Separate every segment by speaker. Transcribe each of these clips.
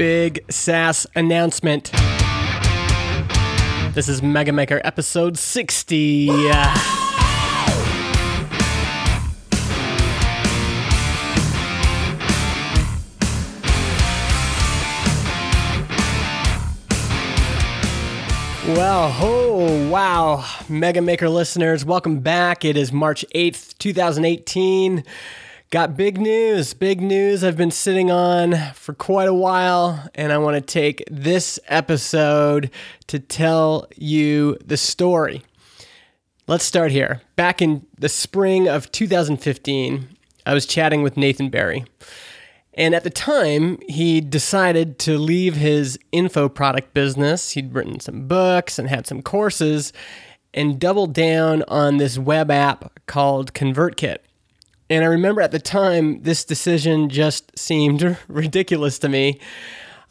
Speaker 1: big SaaS announcement. This is Mega Maker episode 60. Well, oh, wow. Mega Maker listeners, welcome back. It is March 8th, 2018. Got big news, big news I've been sitting on for quite a while, and I want to take this episode to tell you the story. Let's start here. Back in the spring of 2015, I was chatting with Nathan Barry. And at the time, he decided to leave his info product business. He'd written some books and had some courses and doubled down on this web app called ConvertKit. And I remember at the time, this decision just seemed ridiculous to me.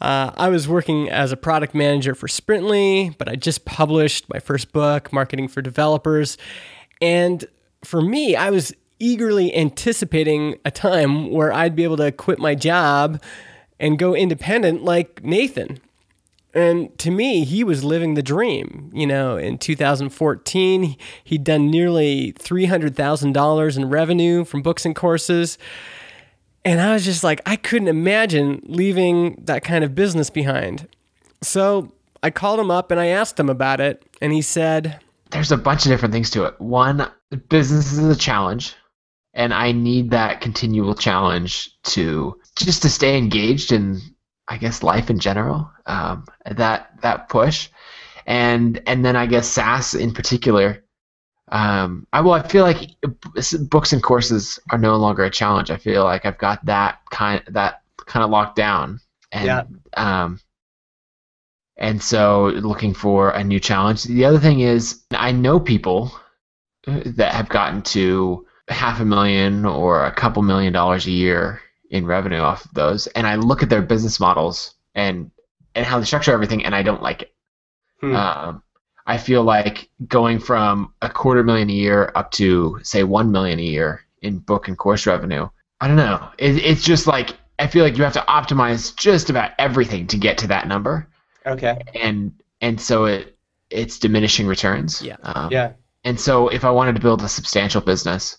Speaker 1: Uh, I was working as a product manager for Sprintly, but I just published my first book, Marketing for Developers. And for me, I was eagerly anticipating a time where I'd be able to quit my job and go independent like Nathan. And to me, he was living the dream. You know, in 2014, he'd done nearly $300,000 in revenue from books and courses. And I was just like, I couldn't imagine leaving that kind of business behind. So I called him up and I asked him about it. And he said,
Speaker 2: There's a bunch of different things to it. One, business is a challenge and I need that continual challenge to just to stay engaged in I guess life in general. Um, that that push, and and then I guess SaaS in particular. Um, I well, I feel like books and courses are no longer a challenge. I feel like I've got that kind that kind of locked down, and yeah. um, and so looking for a new challenge. The other thing is I know people that have gotten to half a million or a couple million dollars a year in revenue off of those, and I look at their business models and and how they structure everything, and I don't like it. Hmm. Um, I feel like going from a quarter million a year up to say one million a year in book and course revenue. I don't know. It, it's just like I feel like you have to optimize just about everything to get to that number.
Speaker 3: Okay.
Speaker 2: And and so it it's diminishing returns.
Speaker 1: Yeah.
Speaker 3: Um, yeah.
Speaker 2: And so if I wanted to build a substantial business,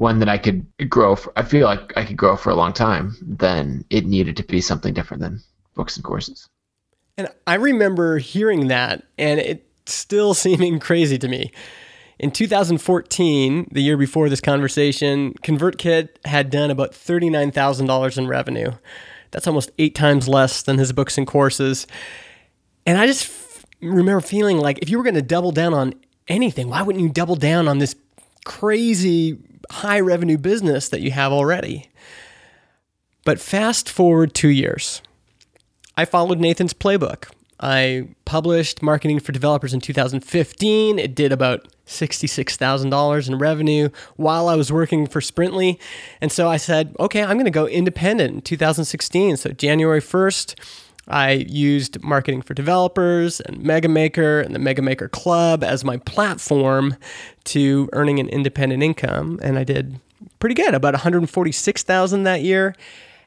Speaker 2: one that I could grow for, I feel like I could grow for a long time, then it needed to be something different than books and courses.
Speaker 1: And I remember hearing that and it still seeming crazy to me. In 2014, the year before this conversation, ConvertKit had done about $39,000 in revenue. That's almost eight times less than his books and courses. And I just f- remember feeling like if you were going to double down on anything, why wouldn't you double down on this crazy high revenue business that you have already. But fast forward two years. I followed Nathan's playbook. I published Marketing for Developers in 2015. It did about $66,000 in revenue while I was working for Sprintly. And so I said, okay, I'm going to go independent in 2016. So January 1st, I used Marketing for Developers and Mega Maker and the Mega Maker Club as my platform to earning an independent income, and I did pretty good, about 146,000 that year.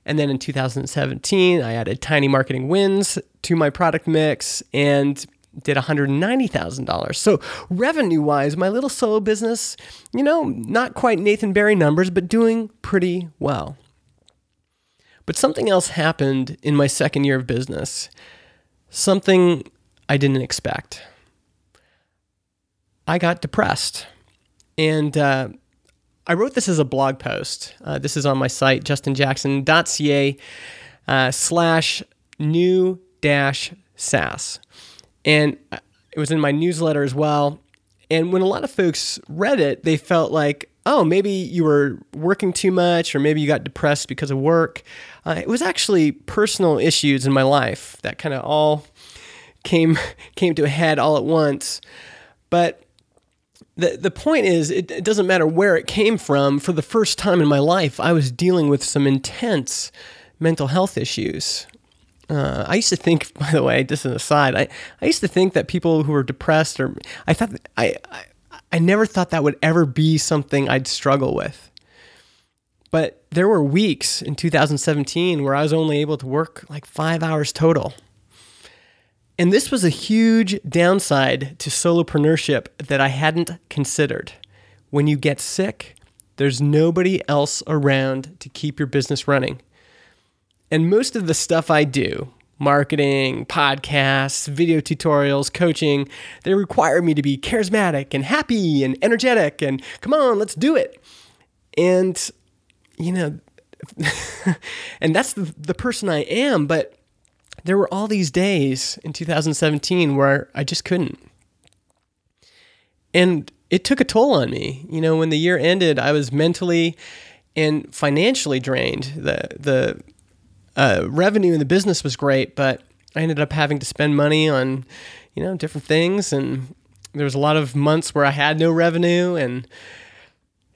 Speaker 1: And then in 2017, I added Tiny Marketing Wins to my product mix and did $190,000. So, revenue wise, my little solo business, you know, not quite Nathan Barry numbers, but doing pretty well. But something else happened in my second year of business, something I didn't expect. I got depressed. And uh, I wrote this as a blog post. Uh, this is on my site, justinjackson.ca uh, slash new dash SaaS. And uh, it was in my newsletter as well. And when a lot of folks read it, they felt like, oh, maybe you were working too much, or maybe you got depressed because of work. Uh, it was actually personal issues in my life that kind of all came came to a head all at once. But the the point is, it, it doesn't matter where it came from. For the first time in my life, I was dealing with some intense mental health issues. Uh, I used to think, by the way, just an aside, I, I used to think that people who were depressed or I thought I, I I never thought that would ever be something I'd struggle with. But there were weeks in 2017 where I was only able to work like five hours total. And this was a huge downside to solopreneurship that I hadn't considered. When you get sick, there's nobody else around to keep your business running. And most of the stuff I do, marketing, podcasts, video tutorials, coaching, they require me to be charismatic and happy and energetic and come on, let's do it. And, you know, and that's the, the person I am, but there were all these days in 2017 where I just couldn't. And it took a toll on me. You know, when the year ended, I was mentally and financially drained. The the uh, revenue in the business was great, but I ended up having to spend money on, you know, different things, and there was a lot of months where I had no revenue, and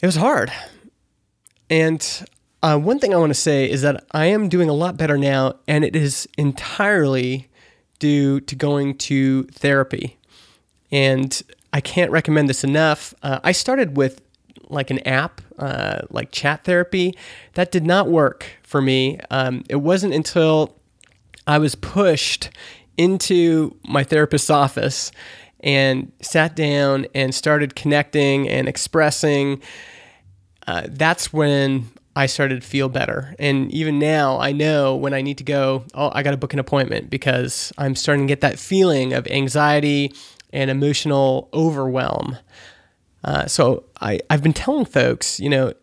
Speaker 1: it was hard. And uh, one thing I want to say is that I am doing a lot better now, and it is entirely due to going to therapy. And I can't recommend this enough. Uh, I started with like an app, uh, like chat therapy. That did not work for me. Um, it wasn't until I was pushed into my therapist's office and sat down and started connecting and expressing. Uh, that's when I started to feel better. And even now, I know when I need to go, oh, I got to book an appointment because I'm starting to get that feeling of anxiety and emotional overwhelm. Uh, so I, I've been telling folks, you know,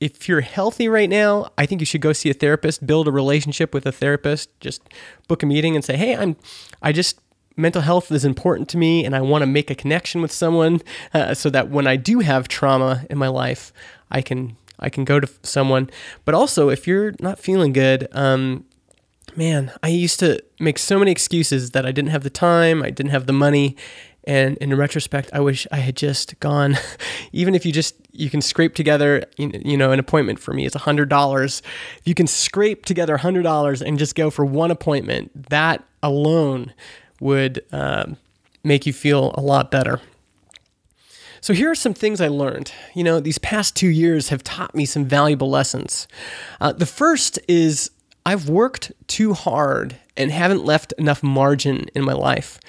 Speaker 1: if you're healthy right now, I think you should go see a therapist, build a relationship with a therapist, just book a meeting and say, hey, I'm, I just, mental health is important to me and I want to make a connection with someone uh, so that when I do have trauma in my life, I can I can go to someone. But also, if you're not feeling good, um, man, I used to make so many excuses that I didn't have the time, I didn't have the money. And in retrospect, I wish I had just gone. Even if you just you can scrape together, you know, an appointment for me is hundred dollars. If you can scrape together hundred dollars and just go for one appointment, that alone would um, make you feel a lot better. So here are some things I learned. You know, these past two years have taught me some valuable lessons. Uh, the first is I've worked too hard and haven't left enough margin in my life.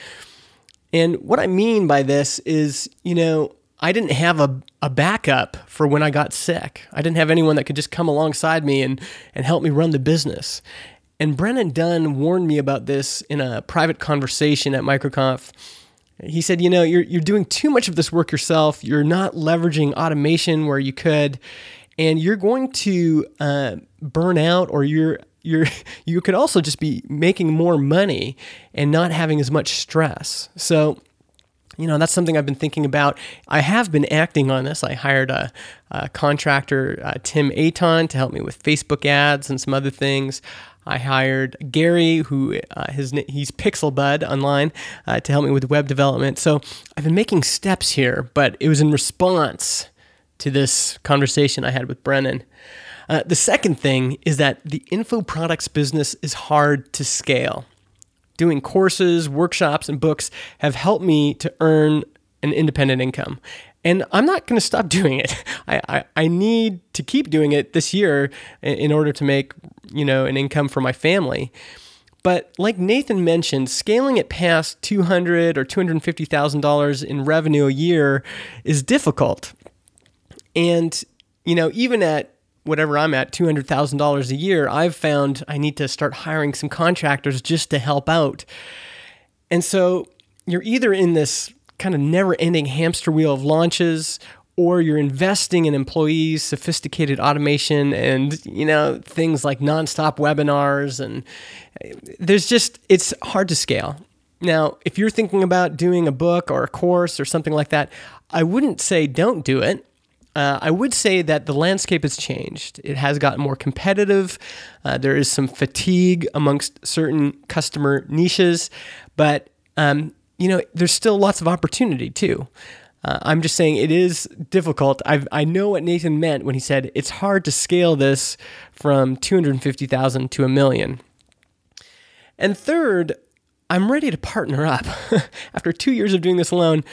Speaker 1: And what I mean by this is, you know, I didn't have a, a backup for when I got sick. I didn't have anyone that could just come alongside me and, and help me run the business. And Brennan Dunn warned me about this in a private conversation at MicroConf he said, you know, you're, you're doing too much of this work yourself. You're not leveraging automation where you could, and you're going to uh, burn out or you're you're you could also just be making more money and not having as much stress. So, you know, that's something I've been thinking about. I have been acting on this. I hired a, a contractor, uh, Tim Aton, to help me with Facebook ads and some other things. I hired Gary, who uh, his he's Pixel Bud online, uh, to help me with web development. So I've been making steps here, but it was in response to this conversation I had with Brennan. Uh, the second thing is that the info products business is hard to scale. Doing courses, workshops, and books have helped me to earn an independent income. And I'm not going to stop doing it. I, I, I, need to keep doing it this year in order to make, you know, an income for my family. But like Nathan mentioned, scaling it past two hundred or two hundred fifty thousand dollars in revenue a year is difficult. And you know, even at whatever I'm at, two hundred thousand dollars a year, I've found I need to start hiring some contractors just to help out. And so you're either in this kind of never ending hamster wheel of launches or you're investing in employees, sophisticated automation, and you know things like nonstop webinars, and there's just it's hard to scale. Now, if you're thinking about doing a book or a course or something like that, I wouldn't say don't do it. Uh, I would say that the landscape has changed. It has gotten more competitive. Uh, there is some fatigue amongst certain customer niches, but um, you know, there's still lots of opportunity too. Uh, I'm just saying it is difficult. i I know what Nathan meant when he said it's hard to scale this from 250,000 to a million. And third, I'm ready to partner up. After two years of doing this alone,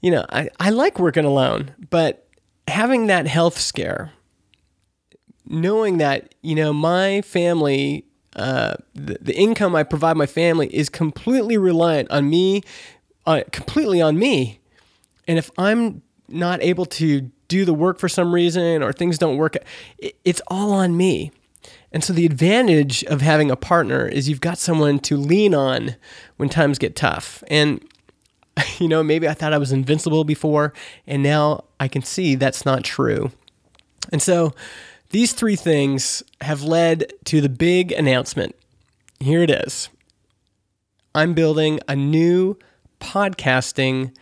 Speaker 1: you know, I, I like working alone, but having that health scare knowing that you know my family, uh, the, the income I provide my family is completely reliant on me, uh, completely on me, and if I'm not able to do the work for some reason or things don't work, it, it's all on me. And so the advantage of having a partner is you've got someone to lean on when times get tough. And you know, maybe I thought I was invincible before, and now I can see that's not true. And so these three things have led to the big announcement. Here it is I'm building a new podcasting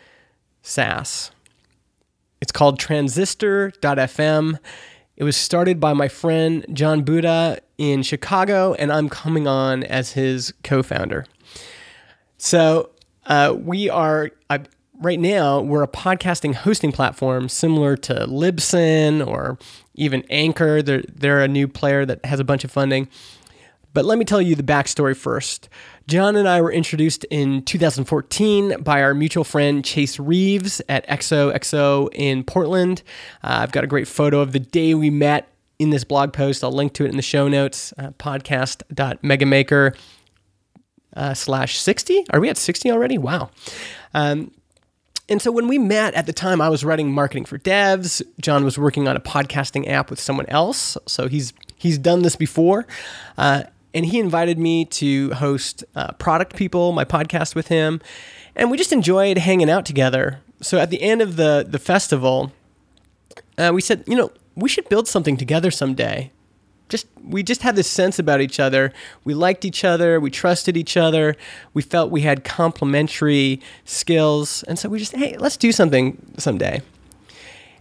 Speaker 1: SaaS. It's called Transistor.fm. It was started by my friend Jon Buda in Chicago, and I'm coming on as his co founder. So, uh, we are, uh, right now, we're a podcasting hosting platform similar to Libsyn or even Anchor. They're, they're a new player that has a bunch of funding. But let me tell you the backstory first. Jon and I were introduced in 2014 by our mutual friend Chase Reeves at XOXO in Portland. Uh, I've got a great photo of the day we met in this blog post. I'll link to it in the show notes. Uh, podcast.megamaker uh, slash 60. Are we at 60 already? Wow. Um, and so when we met at the time, I was writing marketing for devs. Jon was working on a podcasting app with someone else. So he's he's done this before. Uh, and he invited me to host uh, Product People, my podcast with him, and we just enjoyed hanging out together. So at the end of the the festival, uh, we said, you know, we should build something together someday. Just we just had this sense about each other. We liked each other. We trusted each other. We felt we had complementary skills, and so we just hey, let's do something someday.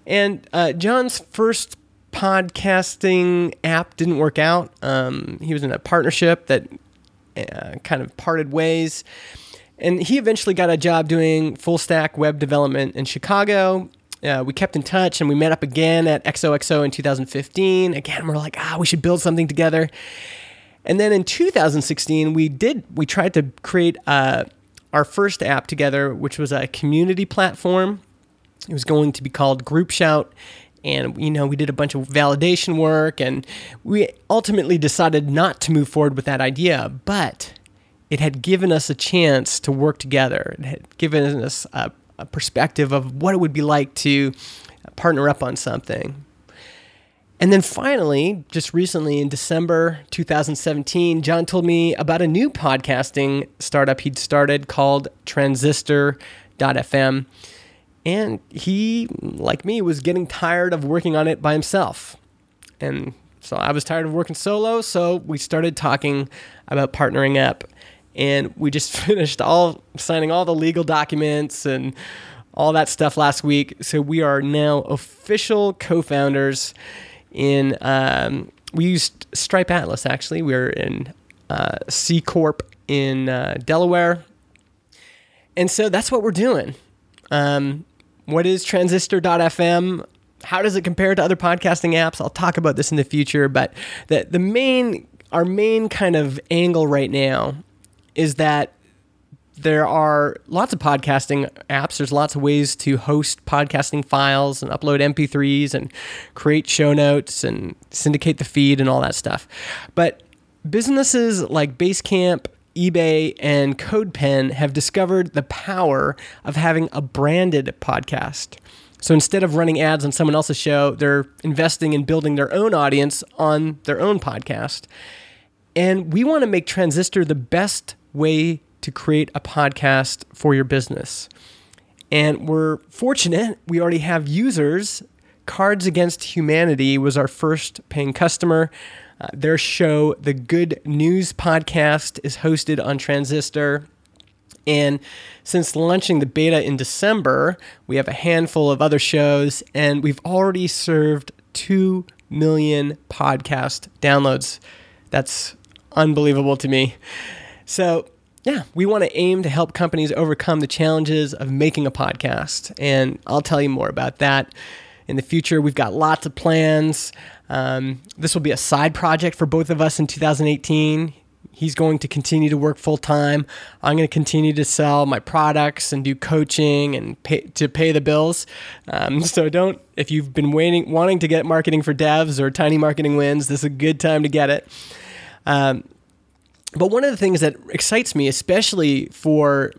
Speaker 1: And uh, Jon's first podcasting app didn't work out. Um, he was in a partnership that uh, kind of parted ways. And he eventually got a job doing full stack web development in Chicago. Uh, we kept in touch and we met up again at XOXO in 2015. Again, we're like, ah, we should build something together. And then in 2016, we did, we tried to create uh, our first app together, which was a community platform. It was going to be called Group Shout and you know we did a bunch of validation work and we ultimately decided not to move forward with that idea but it had given us a chance to work together it had given us a, a perspective of what it would be like to partner up on something and then finally, just recently in December 2017, Jon told me about a new podcasting startup he'd started called Transistor.fm. And he, like me, was getting tired of working on it by himself. And so I was tired of working solo, so we started talking about partnering up. And we just finished all signing all the legal documents and all that stuff last week. So we are now official co-founders in um, we used Stripe Atlas actually. We're in uh, C Corp in uh, Delaware. And so that's what we're doing. Um, what is transistor.fm? How does it compare to other podcasting apps? I'll talk about this in the future, but the the main our main kind of angle right now is that there are lots of podcasting apps. There's lots of ways to host podcasting files and upload MP3s and create show notes and syndicate the feed and all that stuff. But businesses like Basecamp eBay and CodePen have discovered the power of having a branded podcast. So instead of running ads on someone else's show, they're investing in building their own audience on their own podcast. And we want to make Transistor the best way to create a podcast for your business. And we're fortunate, we already have users. Cards Against Humanity was our first paying customer. Uh, their show, The Good News Podcast, is hosted on Transistor. And since launching the beta in December, we have a handful of other shows, and we've already served 2 million podcast downloads. That's unbelievable to me. So, yeah, we want to aim to help companies overcome the challenges of making a podcast. And I'll tell you more about that in the future. We've got lots of plans. Um, this will be a side project for both of us in 2018. He's going to continue to work full time. I'm going to continue to sell my products and do coaching and pay, to pay the bills. Um, so don't, if you've been waiting, wanting to get marketing for devs or tiny marketing wins, this is a good time to get it. Um, but one of the things that excites me, especially for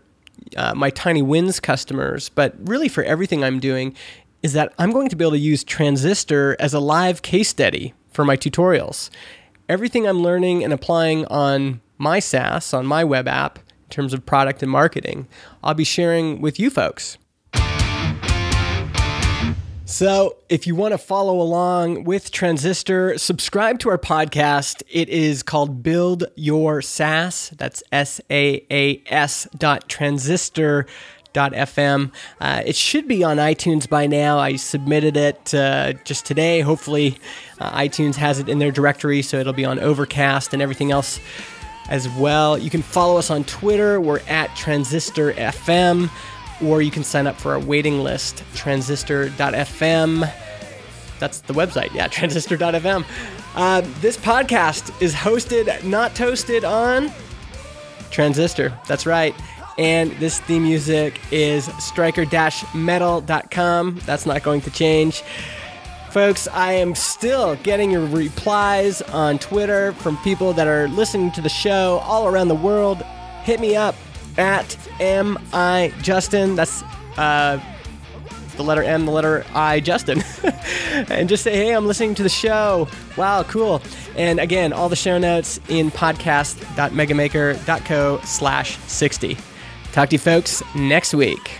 Speaker 1: uh, my tiny wins customers, but really for everything I'm doing, is that I'm going to be able to use Transistor as a live case study for my tutorials everything I'm learning and applying on my SaaS, on my web app, in terms of product and marketing, I'll be sharing with you folks. So, if you want to follow along with Transistor, subscribe to our podcast. It is called Build Your SaaS. That's S A A S dot transistor dot FM. Uh, it should be on iTunes by now. I submitted it uh, just today. Hopefully, uh, iTunes has it in their directory, so it'll be on Overcast and everything else as well. You can follow us on Twitter. We're at Transistor FM, or you can sign up for our waiting list, transistor.fm. That's the website, yeah, transistor.fm. Uh, this podcast is hosted, not toasted on Transistor. That's right. And this theme music is striker-metal.com. That's not going to change. Folks, I am still getting your replies on Twitter from people that are listening to the show all around the world. Hit me up at mi justin. That's uh, the letter M, the letter I, Justin. and just say, hey, I'm listening to the show. Wow, cool. And again, all the show notes in podcast.megamaker.co slash 60. Talk to you folks next week.